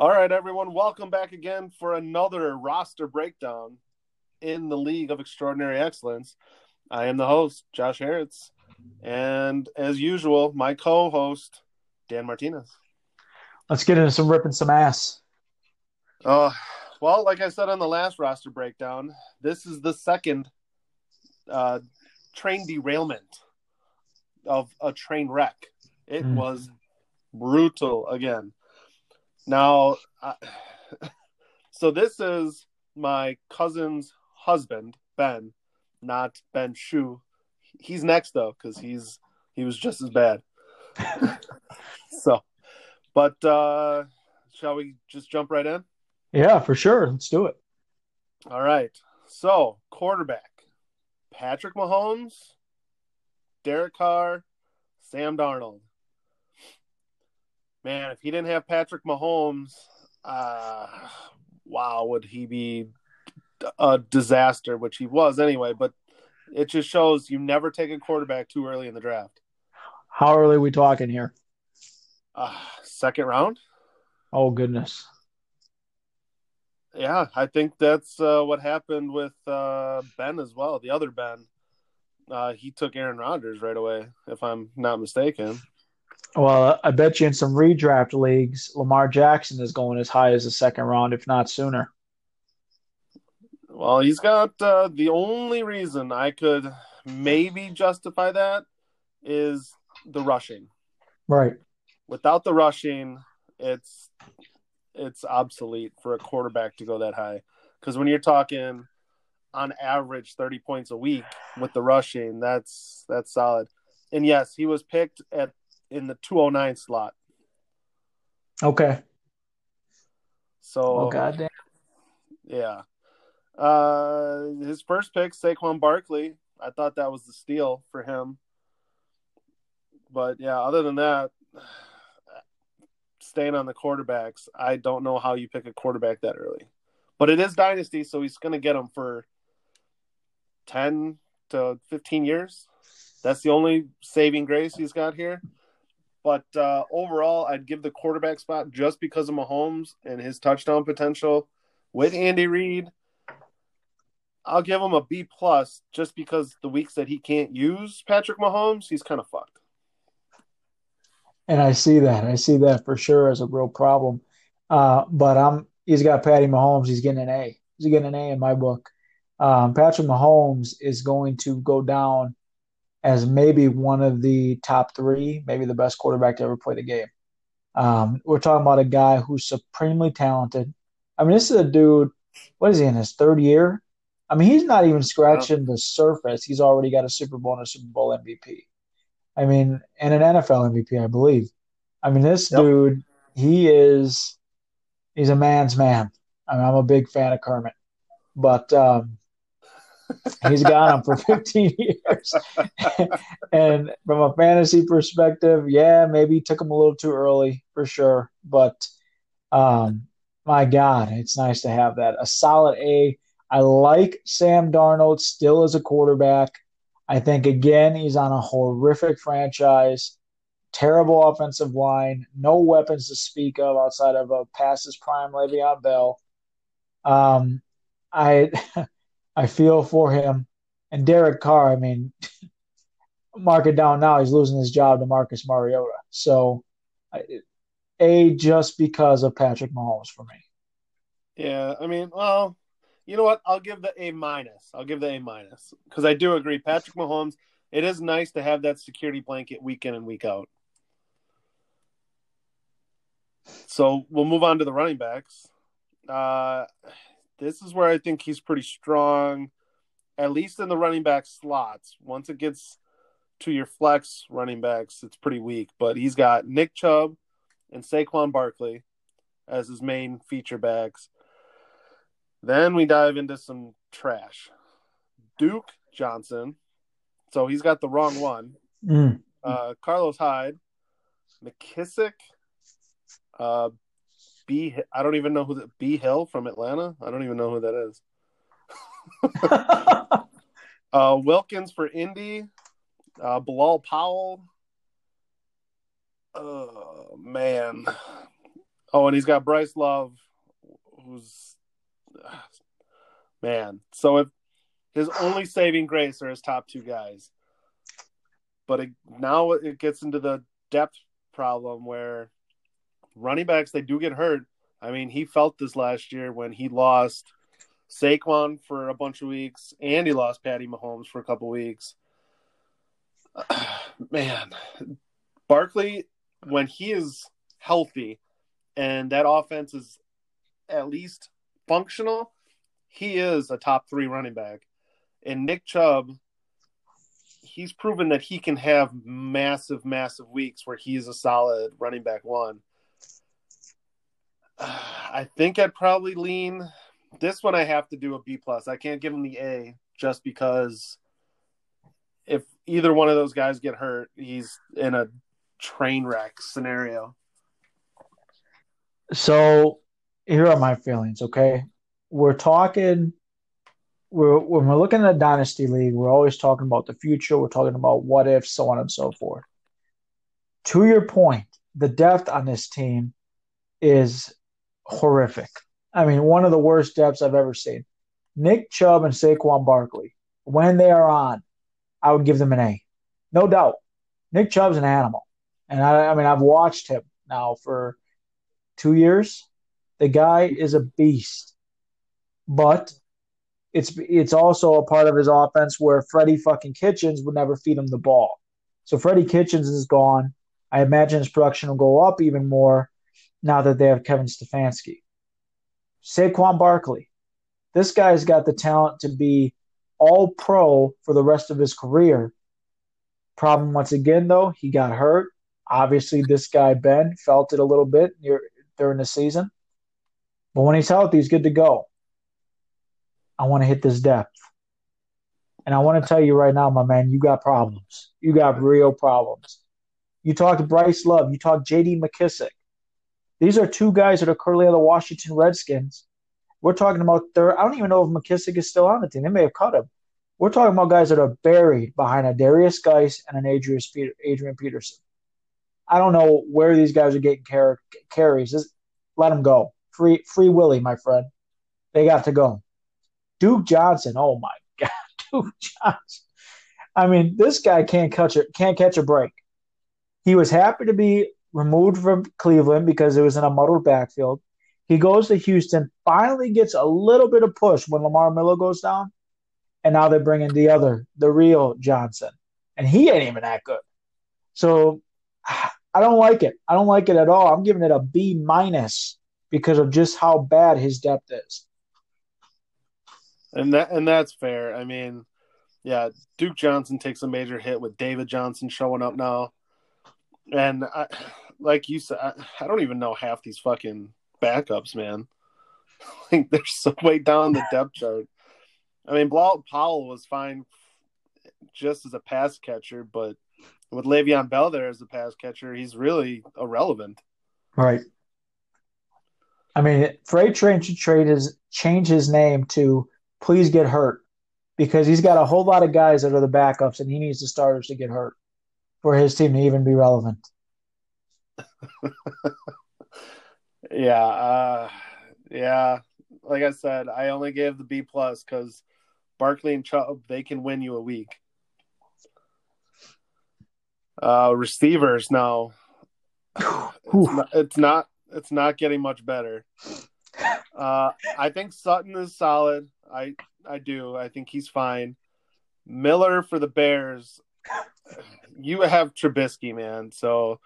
All right, everyone, welcome back again for another roster breakdown in the League of Extraordinary Excellence. I am the host, Josh Heritz, and as usual, my co host, Dan Martinez. Let's get into some ripping some ass. Uh, well, like I said on the last roster breakdown, this is the second uh, train derailment of a train wreck. It Mm. was brutal again. Now, I, so this is my cousin's husband, Ben, not Ben Shu. He's next though, because he's he was just as bad. so, but uh shall we just jump right in? Yeah, for sure. Let's do it. All right. So, quarterback Patrick Mahomes, Derek Carr, Sam Darnold. Man, if he didn't have Patrick Mahomes, uh, wow, would he be a disaster, which he was anyway. But it just shows you never take a quarterback too early in the draft. How early are we talking here? Uh, second round? Oh goodness. Yeah, I think that's uh, what happened with uh, Ben as well. The other Ben, uh, he took Aaron Rodgers right away, if I'm not mistaken. Well, I bet you in some redraft leagues, Lamar Jackson is going as high as the second round, if not sooner. Well, he's got uh, the only reason I could maybe justify that is the rushing. Right. Without the rushing, it's it's obsolete for a quarterback to go that high. Because when you're talking on average 30 points a week with the rushing, that's that's solid. And yes, he was picked at in the 209 slot. Okay. So Oh goddamn. Yeah. Uh, his first pick, Saquon Barkley. I thought that was the steal for him. But yeah, other than that, staying on the quarterbacks, I don't know how you pick a quarterback that early. But it is dynasty, so he's going to get him for 10 to 15 years. That's the only saving grace he's got here. But uh, overall, I'd give the quarterback spot just because of Mahomes and his touchdown potential with Andy Reid. I'll give him a B plus just because the weeks that he can't use Patrick Mahomes, he's kind of fucked. And I see that. I see that for sure as a real problem. Uh, but I'm he's got Patty Mahomes. He's getting an A. He's getting an A in my book. Um, Patrick Mahomes is going to go down as maybe one of the top three, maybe the best quarterback to ever play the game. Um, we're talking about a guy who's supremely talented. I mean, this is a dude. What is he in his third year? I mean, he's not even scratching the surface. He's already got a Super Bowl and a Super Bowl MVP. I mean, and an NFL MVP, I believe. I mean, this Yep. dude, he is, he's a man's man. I mean, I'm a big fan of Kermit, but um, he's got him for 15 years. and from a fantasy perspective, yeah, maybe took him a little too early for sure. But um, my God, it's nice to have that. A solid A. I like Sam Darnold still as a quarterback. I think again he's on a horrific franchise, terrible offensive line, no weapons to speak of outside of a past his prime Le'Veon Bell. Um, I I feel for him and Derek Carr. I mean, mark it down now. He's losing his job to Marcus Mariota. So, a just because of Patrick Mahomes for me. Yeah, I mean, well, you know what? I'll give the A minus. I'll give the A minus because I do agree. Patrick Mahomes. It is nice to have that security blanket week in and week out. So we'll move on to the running backs. Uh, this is where I think he's pretty strong, at least in the running back slots. Once it gets to your flex running backs, it's pretty weak. But he's got Nick Chubb and Saquon Barkley as his main feature backs. Then we dive into some trash. Duke Johnson. So he's got the wrong one. Mm. Uh, Carlos Hyde, McKissic, uh, B. I don't even know who the B Hill from Atlanta. I don't even know who that is. Uh, Wilkins for Indy, uh, Bilal Powell. Oh man, Oh, and he's got Bryce Love, who's man. So if his only saving grace are his top two guys, but it, now it gets into the depth problem where running backs they do get hurt. I mean, he felt this last year when he lost Saquon for a bunch of weeks and he lost Patty Mahomes for a couple weeks. Man, Barkley, when he is healthy and that offense is at least functional, he is a top three running back. And Nick Chubb, he's proven that he can have massive, massive weeks where he's a solid running back one. I think I'd probably lean this one. I have to do a B plus. I can't give him the A just because if either one of those guys get hurt, he's in a train wreck scenario. So here are my feelings. Okay, we're talking. We're when we're looking at dynasty league, we're always talking about the future. We're talking about what if, so on and so forth. To your point, the depth on this team is horrific. I mean, one of the worst depths I've ever seen. Nick Chubb and Saquon Barkley, when they are on, I would give them an A. No doubt. Nick Chubb's an animal. And I, I mean, I've watched him now for two years. The guy is a beast. But it's it's also a part of his offense where Freddie fucking Kitchens would never feed him the ball. So Freddie Kitchens is gone. I imagine his production will go up even more now that they have Kevin Stefanski. Saquon Barkley. This guy's got the talent to be all pro for the rest of his career. Problem once again, though, he got hurt. Obviously, this guy, Ben, felt it a little bit near, during the season. But when he's healthy, he's good to go. I want to hit this depth. And I want to tell you right now, my man, you got problems. You got real problems. You talk to Bryce Love, you talk JD McKissic. These are two guys that are currently on the Washington Redskins. We're talking about third. I don't even know if McKissic is still on the team. They may have cut him. We're talking about guys that are buried behind a Derrius Guice and an Adrian, Adrian Peterson. I don't know where these guys are getting car- carries. Just let them go. Free, free Willie, my friend. They got to go. Duke Johnson. Oh my God, Duke Johnson. I mean, this guy can't catch a can't catch a break. He was happy to be removed from Cleveland because it was in a muddled backfield. He goes to Houston, finally gets a little bit of push when Lamar Miller goes down, and now they're bringing the other, the real Johnson, and he ain't even that good. So I don't like it. I don't like it at all. I'm giving it a B minus because of just how bad his depth is. And that and that's fair. I mean, yeah, Duke Johnson takes a major hit with David Johnson showing up now. And I, like you said, I, I don't even know half these fucking backups, man. like they're so way down the depth chart. I mean, Bilal Powell was fine just as a pass catcher, but with Le'Veon Bell there as a pass catcher, he's really irrelevant. Right. I mean, Freight Train should trade his change his name to "Please Get Hurt" because he's got a whole lot of guys that are the backups, and he needs the starters to get hurt for his team to even be relevant. yeah, uh, yeah. Like I said, I only gave the B plus because Barkley and Chubb they can win you a week. Uh, receivers now, it's not, it's not it's not getting much better. Uh, I think Sutton is solid. I I do. I think he's fine. Miller for the Bears you have Trubisky, man. So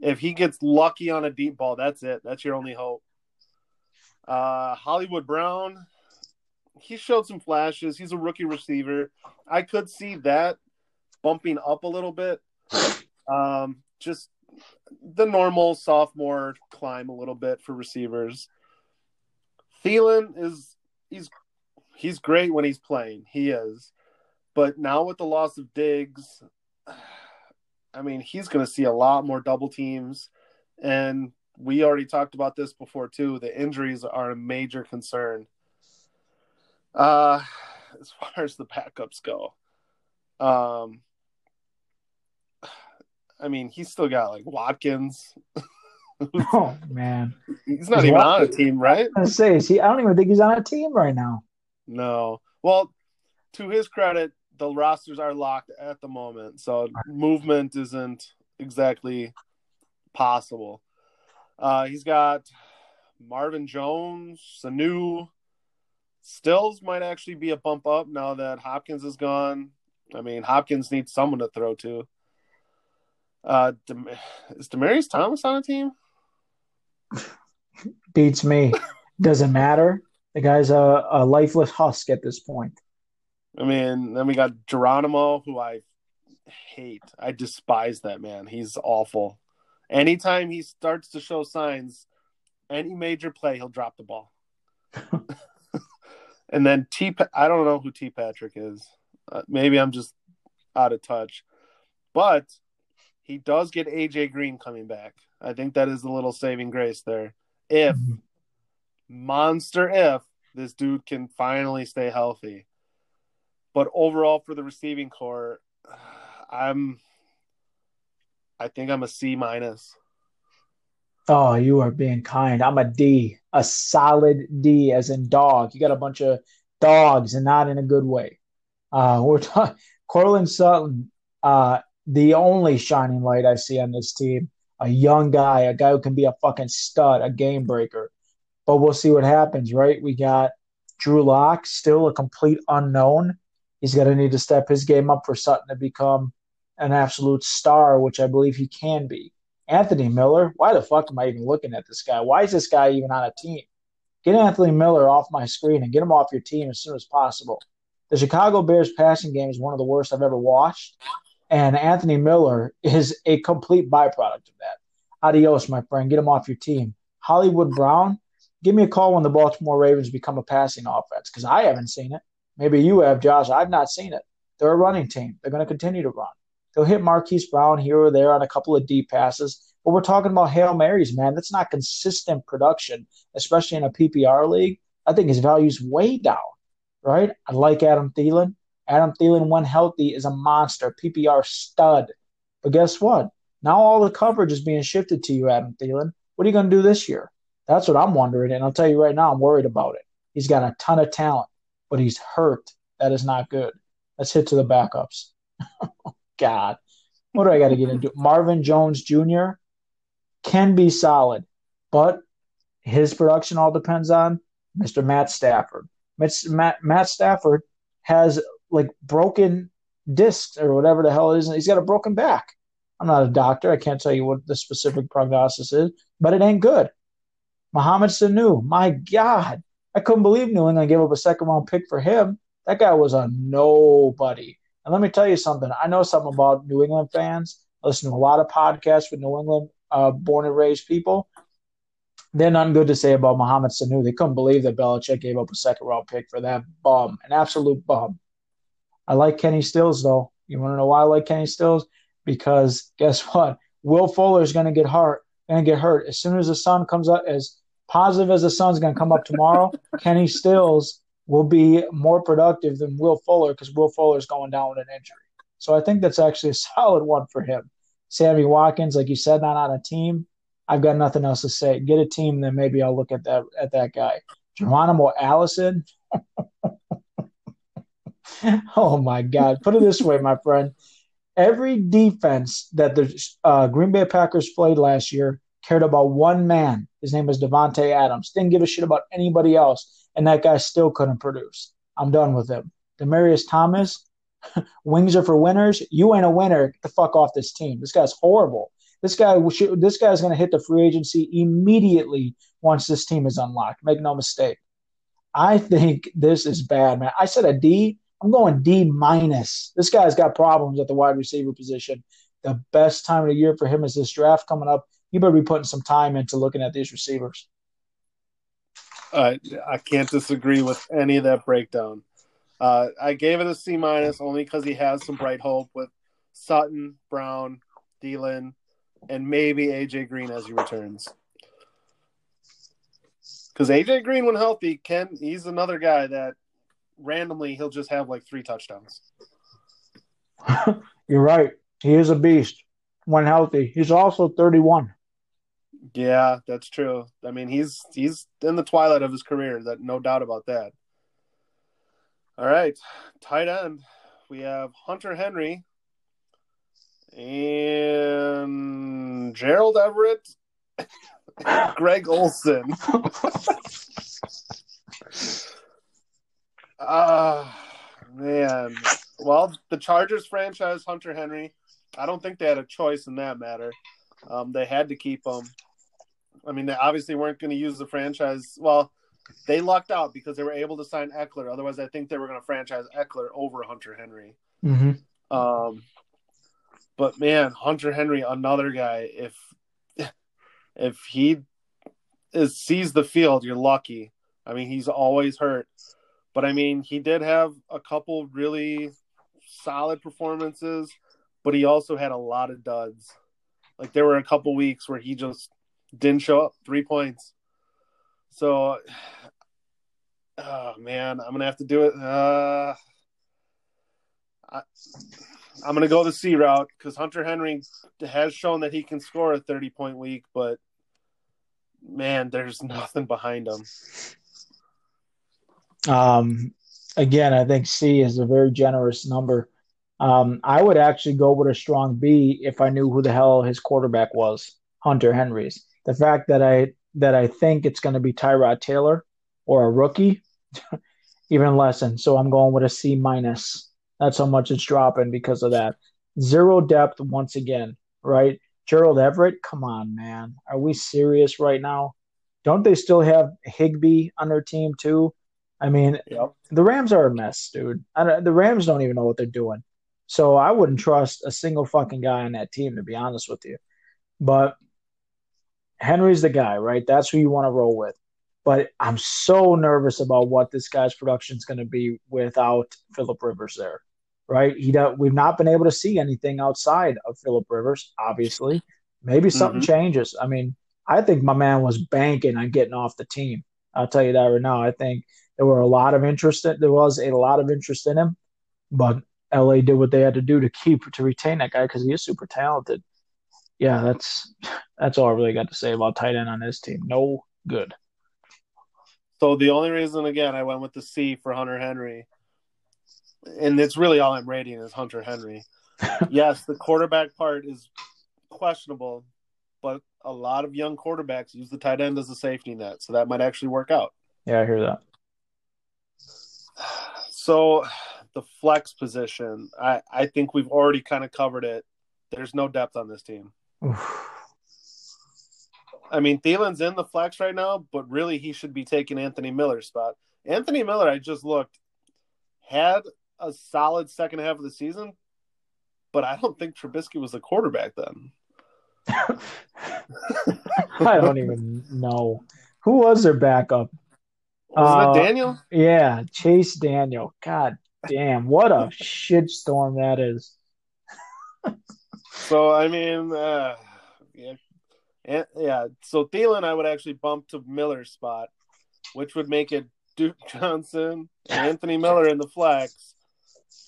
if he gets lucky on a deep ball, that's it. That's your only hope. Uh, Hollywood Brown, he showed some flashes. He's a rookie receiver. I could see that bumping up a little bit. Um, just the normal sophomore climb a little bit for receivers. Thielen is he's he's great when he's playing. He is. But now with the loss of Diggs, I mean, he's going to see a lot more double teams. And we already talked about this before, too. The injuries are a major concern. Uh, as far as the backups go, um, I mean, he's still got like Watkins. oh man, he's not even on a team, right? I say, is he? I don't even think he's on a team right now. No. Well, to his credit, the rosters are locked at the moment, so movement isn't exactly possible. Uh, he's got Marvin Jones, Sanu, Stills might actually be a bump up now that Hopkins is gone. I mean, Hopkins needs someone to throw to. Uh, is Demaryius Thomas on a team? Beats me. Doesn't matter. The guy's a, a lifeless husk at this point. I mean, then we got Geronimo, who I hate. I despise that man. He's awful. Anytime he starts to show signs, any major play, he'll drop the ball. and then T. I don't know who T. Patrick is. Uh, maybe I'm just out of touch, but he does get AJ Green coming back. I think that is a little saving grace there. If mm-hmm. monster, if this dude can finally stay healthy. But overall, for the receiving corps, I'm. I think I'm a C minus. Oh, you are being kind. I'm a D, a solid D, as in dog. You got a bunch of dogs, and not in a good way. Uh, we're talking Courtland Sutton, uh, the only shining light I see on this team. A young guy, a guy who can be a fucking stud, a game breaker. But we'll see what happens, right? We got Drew Lock, still a complete unknown. He's going to need to step his game up for Sutton to become an absolute star, which I believe he can be. Anthony Miller, why the fuck am I even looking at this guy? Why is this guy even on a team? Get Anthony Miller off my screen and get him off your team as soon as possible. The Chicago Bears passing game is one of the worst I've ever watched, and Anthony Miller is a complete byproduct of that. Adios, my friend. Get him off your team. Hollywood Brown, give me a call when the Baltimore Ravens become a passing offense because I haven't seen it. Maybe you have, Josh. I've not seen it. They're a running team. They're going to continue to run. They'll hit Marquise Brown here or there on a couple of deep passes. But we're talking about Hail Marys, man. That's not consistent production, especially in a PPR league. I think his value's way down, right? I like Adam Thielen. Adam Thielen, when healthy, is a monster, PPR stud. But guess what? Now all the coverage is being shifted to you, Adam Thielen. What are you going to do this year? That's what I'm wondering. And I'll tell you right now, I'm worried about it. He's got a ton of talent, but he's hurt. That is not good. Let's hit to the backups. God. What do I got to get into? Marvin Jones Jr. can be solid, but his production all depends on Mr. Matt Stafford. Matt, Matt Stafford has like broken discs or whatever the hell it is. He's got a broken back. I'm not a doctor. I can't tell you what the specific prognosis is, but it ain't good. Mohamed Sanu, my God. I couldn't believe New England gave up a second round pick for him. That guy was a nobody. And let me tell you something. I know something about New England fans. I listen to a lot of podcasts with New England uh, born and raised people. They're nothing good to say about Mohamed Sanu. They couldn't believe that Belichick gave up a second round pick for that bum, an absolute bum. I like Kenny Stills though. You want to know why I like Kenny Stills? Because guess what? Will Fuller is going to get hurt. Going to get hurt as soon as the sun comes up. As positive as the sun's going to come up tomorrow, Kenny Stills will be more productive than Will Fuller because Will Fuller is going down with an injury. So I think that's actually a solid one for him. Sammy Watkins, like you said, not on a team. I've got nothing else to say. Get a team, then maybe I'll look at that at that guy. Geronimo Allison. oh my God! Put it this way, my friend. Every defense that the uh, Green Bay Packers played last year cared about one man. His name was Davante Adams. Didn't give a shit about anybody else and that guy still couldn't produce. I'm done with him. Demaryius Thomas, wings are for winners. You ain't a winner. Get the fuck off this team. This guy's horrible. This guy, this guy's going to hit the free agency immediately once this team is unlocked. Make no mistake. I think this is bad, man. I said a D. I'm going D minus. This guy's got problems at the wide receiver position. The best time of the year for him is this draft coming up. You better be putting some time into looking at these receivers. Uh, I can't disagree with any of that breakdown. Uh, I gave it a C minus only because he has some bright hope with Sutton, Brown, Thielen, and maybe AJ Green as he returns. Because AJ Green, when healthy, can he's another guy that randomly he'll just have like three touchdowns. You're right. He is a beast when healthy. He's also 31. Yeah, that's true. I mean, he's he's in the twilight of his career. That no doubt about that. All right, tight end. We have Hunter Henry and Gerald Everett, Greg Olsen. Ah, man. Well, the Chargers franchise Hunter Henry. I don't think they had a choice in that matter. Um, they had to keep him. I mean, they obviously weren't going to use the franchise. Well, they lucked out because they were able to sign Ekeler. Otherwise, I think they were going to franchise Ekeler over Hunter Henry. Mm-hmm. Um, but man, Hunter Henry, another guy. If if he is sees the field, you're lucky. I mean, he's always hurt, but I mean, he did have a couple really solid performances, but he also had a lot of duds. Like there were a couple weeks where he just didn't show up, three points. So, oh man, I'm gonna have to do it. Uh, I, I'm gonna go the C route because Hunter Henry has shown that he can score a 30 point week, but man, there's nothing behind him. Um, again, I think C is a very generous number. Um, I would actually go with a strong B if I knew who the hell his quarterback was, Hunter Henry's. The fact that I that I think it's going to be Tyrod Taylor or a rookie, even less. And so I'm going with a C minus. That's how much it's dropping because of that. Zero depth once again, right? Gerald Everett, come on, man. Are we serious right now? Don't they still have Higbee on their team too? I mean, Yep. the Rams are a mess, dude. I don't, the Rams don't even know what they're doing. So I wouldn't trust a single fucking guy on that team, to be honest with you. But Henry's the guy, right? That's who you want to roll with. But I'm so nervous about what this guy's production is going to be without Philip Rivers there, right? He don't. we've not been able to see anything outside of Philip Rivers, obviously. Maybe something Mhm. changes. I mean, I think my man was banking on getting off the team. I'll tell you that right now. I think there were a lot of interest. In, there was a lot of interest in him, but LA did what they had to do to keep to retain that guy because he is super talented. Yeah, that's that's all I really got to say about tight end on this team. No good. So the only reason, again, I went with the C for Hunter Henry, and it's really all I'm rating is Hunter Henry. yes, the quarterback part is questionable, but a lot of young quarterbacks use the tight end as a safety net, so that might actually work out. Yeah, I hear that. So the flex position, I, I think we've already kind of covered it. There's no depth on this team. Oof. I mean, Thielen's in the flex right now, but really he should be taking Anthony Miller's spot. Anthony Miller, I just looked, had a solid second half of the season, but I don't think Trubisky was the quarterback then. I don't even know who was their backup. Was Uh, that Daniel? Yeah, Chase Daniel. God damn, what a shitstorm that is. So I mean, uh, yeah, and, yeah. So Thielen, I would actually bump to Miller's spot, which would make it Duke Johnson, and Anthony Miller in the flex,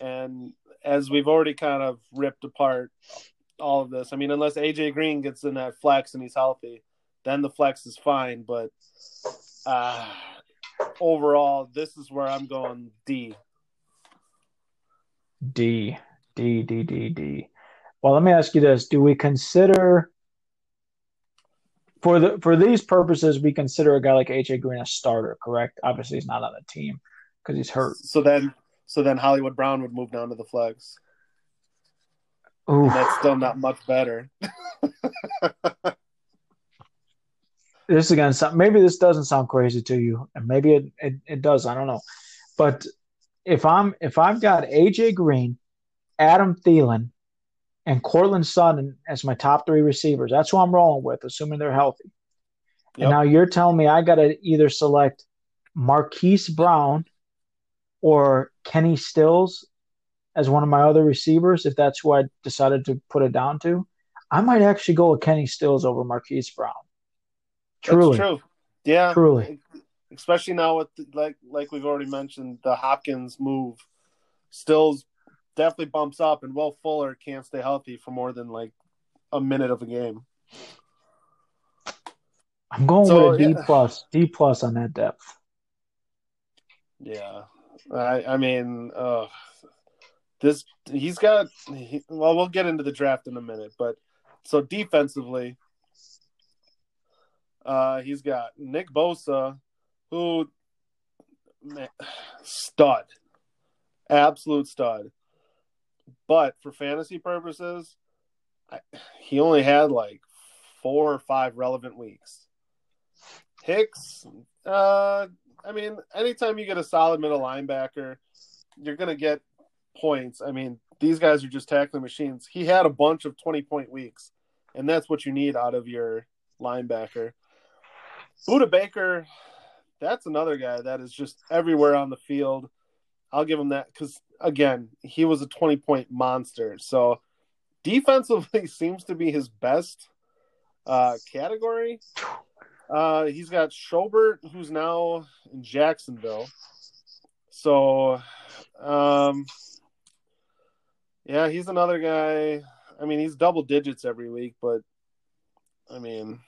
and as we've already kind of ripped apart all of this. I mean, unless AJ Green gets in that flex and he's healthy, then the flex is fine. But uh, overall, this is where I'm going D. D, D, D, D, D. Well, let me ask you this: Do we consider for the for these purposes we consider a guy like AJ Green a starter? Correct. Obviously, he's not on the team because he's hurt. So then, so then Hollywood Brown would move down to the flex. Ooh, And that's still not much better. this again. Maybe this doesn't sound crazy to you, and maybe it, it it does. I don't know, but if I'm if I've got AJ Green, Adam Thielen, and Courtland Sutton as my top three receivers, that's who I'm rolling with, assuming they're healthy. Yep. And now you're telling me I got to either select Marquise Brown or Kenny Stills as one of my other receivers, if that's who I decided to put it down to. I might actually go with Kenny Stills over Marquise Brown. Truly, That's true. Yeah, truly. especially now with like like we've already mentioned the Hopkins move, Stills definitely bumps up, and Will Fuller can't stay healthy for more than like a minute of a game. I'm going So, with a D yeah. plus, D plus on that depth. Yeah, I I mean, uh, this he's got. He, well, we'll get into the draft in a minute, but so defensively, uh, he's got Nick Bosa, who man, stud, absolute stud. But for fantasy purposes, I, he only had like four or five relevant weeks. Hicks, uh, I mean, anytime you get a solid middle linebacker, you're going to get points. I mean, these guys are just tackling machines. He had a bunch of 20 point weeks, and that's what you need out of your linebacker. Budda Baker, that's another guy that is just everywhere on the field. I'll give him that because, again, he was a 20 point monster. So defensively seems to be his best uh, category. Uh, he's got Schobert, who's now in Jacksonville. So, um, yeah, he's another guy. I mean, he's double digits every week, but I mean,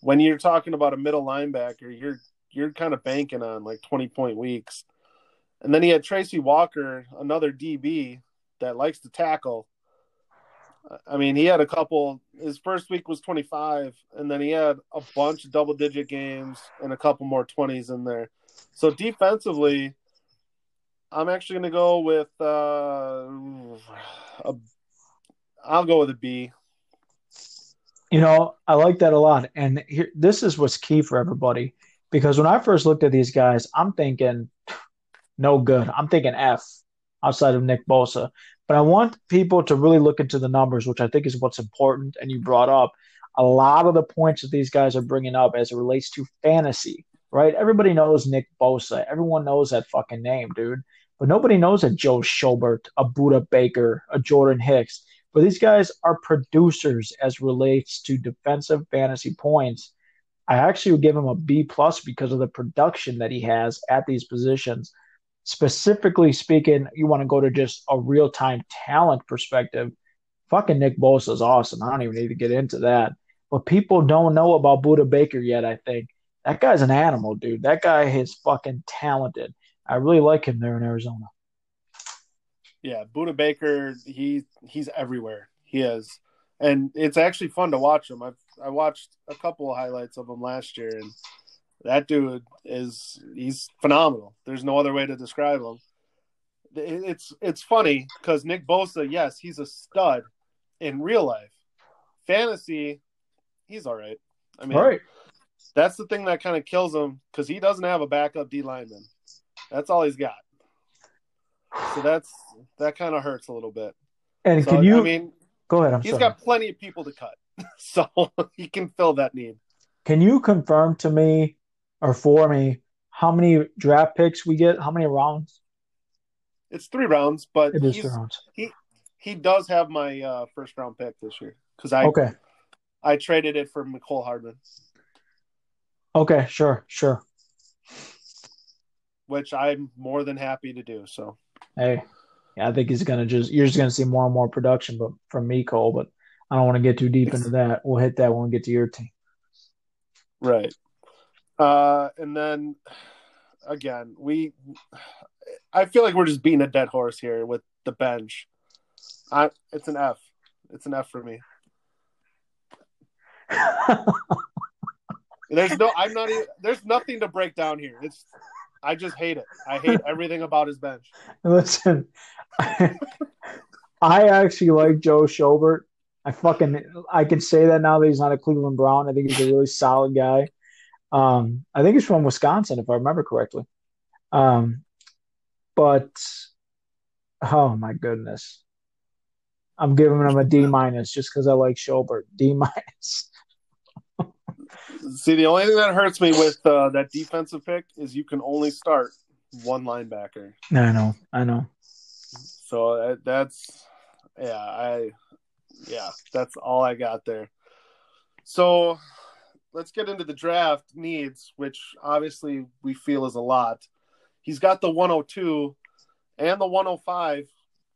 when you're talking about a middle linebacker, you're you're kind of banking on like 20 point weeks. And then he had Tracy Walker, another DB that likes to tackle. I mean, he had a couple. His first week was 25, and then he had a bunch of double digit games and a couple more 20s in there. So defensively, I'm actually going to go with. Uh, a, I'll go with a B. You know, I like that a lot. And here, this is what's key for everybody because when I first looked at these guys, I'm thinking no good. I'm thinking F outside of Nick Bosa. But I want people to really look into the numbers, which I think is what's important. And you brought up a lot of the points that these guys are bringing up as it relates to fantasy, right? Everybody knows Nick Bosa. Everyone knows that fucking name, dude. But nobody knows a Joe Schobert, a Budda Baker, a Jordan Hicks. But these guys are producers as relates to defensive fantasy points. I actually would give him a B plus because of the production that he has at these positions. Specifically speaking, you want to go to just a real time talent perspective. Fucking Nick Bosa is awesome. I don't even need to get into that. But people don't know about Budda Baker yet, I think. That guy's an animal, dude. That guy is fucking talented. I really like him there in Arizona. Yeah, Budda Baker, he he's everywhere. He is, and it's actually fun to watch him. I've I watched a couple of highlights of him last year, and that dude is he's phenomenal. There's no other way to describe him. It's it's funny because Nick Bosa, yes, he's a stud in real life. Fantasy, he's all right. I mean, All right. that's the thing that kind of kills him because he doesn't have a backup D lineman. That's all he's got. So that's that kind of hurts a little bit. And So, can you I mean, go ahead? I'm he's sorry. got plenty of people to cut, so he can fill that need. Can you confirm to me or for me how many draft picks we get? How many rounds? It's three rounds, but It is three rounds. he does have my uh, first round pick this year because I Okay. I traded it for Mecole Hardman, Okay. Sure. Sure. which I'm more than happy to do. So Hey, yeah, I think he's gonna just you're just gonna see more and more production, but from me, Cole. But I don't want to get too deep into that. We'll hit that when we get to your team. right, uh, and then again we, I feel like we're just beating a dead horse here with the bench. I it's an F. It's an F for me. There's no. I'm not. Even, there's nothing to break down here. It's. I just hate it. I hate everything about his bench. Listen, I actually like Joe Schobert. I fucking I can say that now that he's not a Cleveland Brown. I think he's a really solid guy. Um, I think he's from Wisconsin, if I remember correctly. Um, but oh my goodness, I'm giving him a D minus just because I like Schobert. D minus. See, the only thing that hurts me with uh, that defensive pick is you can only start one linebacker. I know, I know. So uh, that's yeah, I yeah, that's all I got there. So let's get into the draft needs, which obviously we feel is a lot. He's got the 102 and the 105,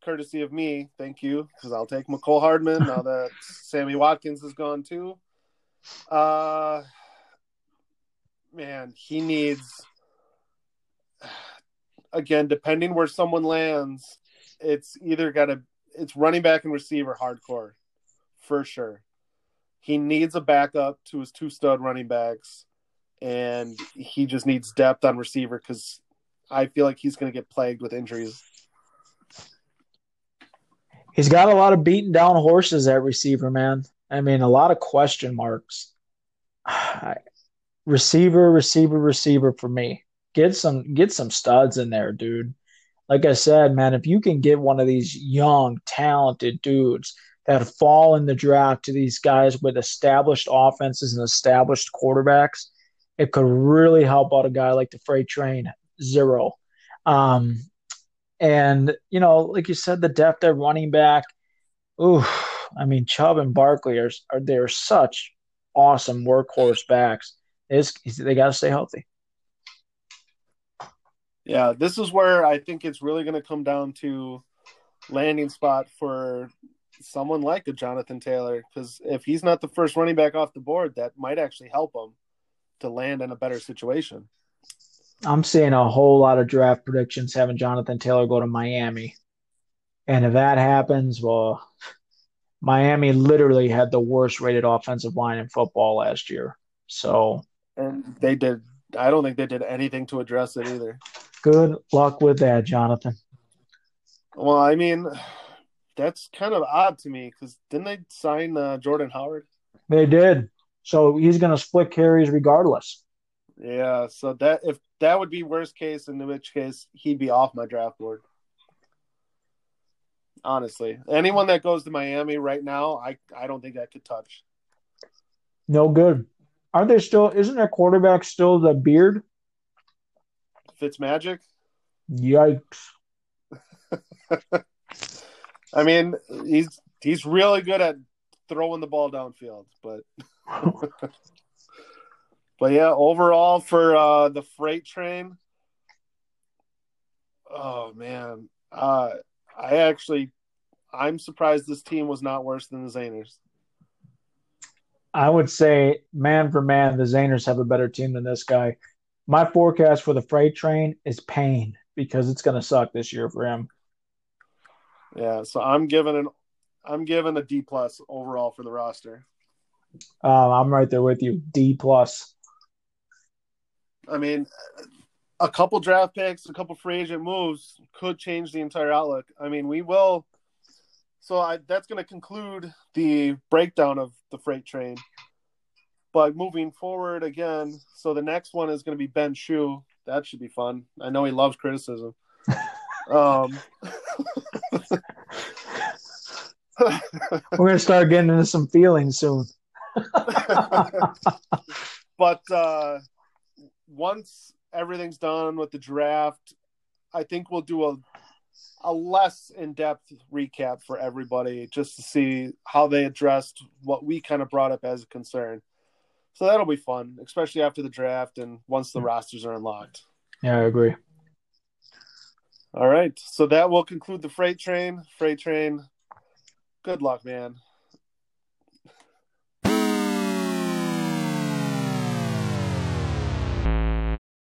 courtesy of me. Thank you, because I'll take Mecole Hardman now that Sammy Watkins is gone too. Uh, man, he needs again, depending where someone lands, it's either got to it's running back and receiver hardcore for sure. He needs a backup to his two stud running backs, and he just needs depth on receiver because I feel like he's going to get plagued with injuries. He's got a lot of beaten down horses at receiver, man. I mean, a lot of question marks. receiver, receiver, receiver for me. Get some get some studs in there, dude. Like I said, man, if you can get one of these young, talented dudes that fall in the draft to these guys with established offenses and established quarterbacks, it could really help out a guy like the freight train zero. Um, and you know, like you said, the depth at running back. Ooh, I mean, Chubb and Barkley are, are they're such awesome workhorse backs. It's, they got to stay healthy. Yeah, this is where I think it's really going to come down to landing spot for someone like a Jonathan Taylor because if he's not the first running back off the board, that might actually help him to land in a better situation. I'm seeing a whole lot of draft predictions having Jonathan Taylor go to Miami. And if that happens, well, Miami literally had the worst rated offensive line in football last year. So, and they did, I don't think they did anything to address it either. Good luck with that, Jonathan. Well, I mean, that's kind of odd to me because didn't they sign uh, Jordan Howard? They did. So he's going to split carries regardless. Yeah. So that if that would be worst case, in which case he'd be off my draft board. Honestly, anyone that goes to Miami right now, I I don't think I could touch. No good. Aren't they still? Isn't their quarterback still the beard? Fitz Magic. Yikes. I mean, he's he's really good at throwing the ball downfield, but but yeah, overall for uh, the freight train. Oh man, uh, I actually I'm surprised this team was not worse than the Zaners. I would say, man for man, the Zaners have a better team than this guy my forecast for the freight train is pain because it's going to suck this year for him. Yeah, so I'm giving an I'm giving a D plus overall for the roster. Uh, I'm right there with you. D plus. I mean, a couple draft picks, a couple free agent moves could change the entire outlook. I mean, we will. So I, that's going to conclude the breakdown of the freight train. But moving forward again, so the next one is going to be Ben Shu. That should be fun. I know he loves criticism. Um, We're going to start getting into some feelings soon. but uh, once everything's done with the draft, I think we'll do a a less in-depth recap for everybody just to see how they addressed what we kind of brought up as a concern. So that'll be fun, especially after the draft and once the mm. rosters are unlocked. Yeah, I agree. All right. So that will conclude the freight train. Freight train. Good luck, man.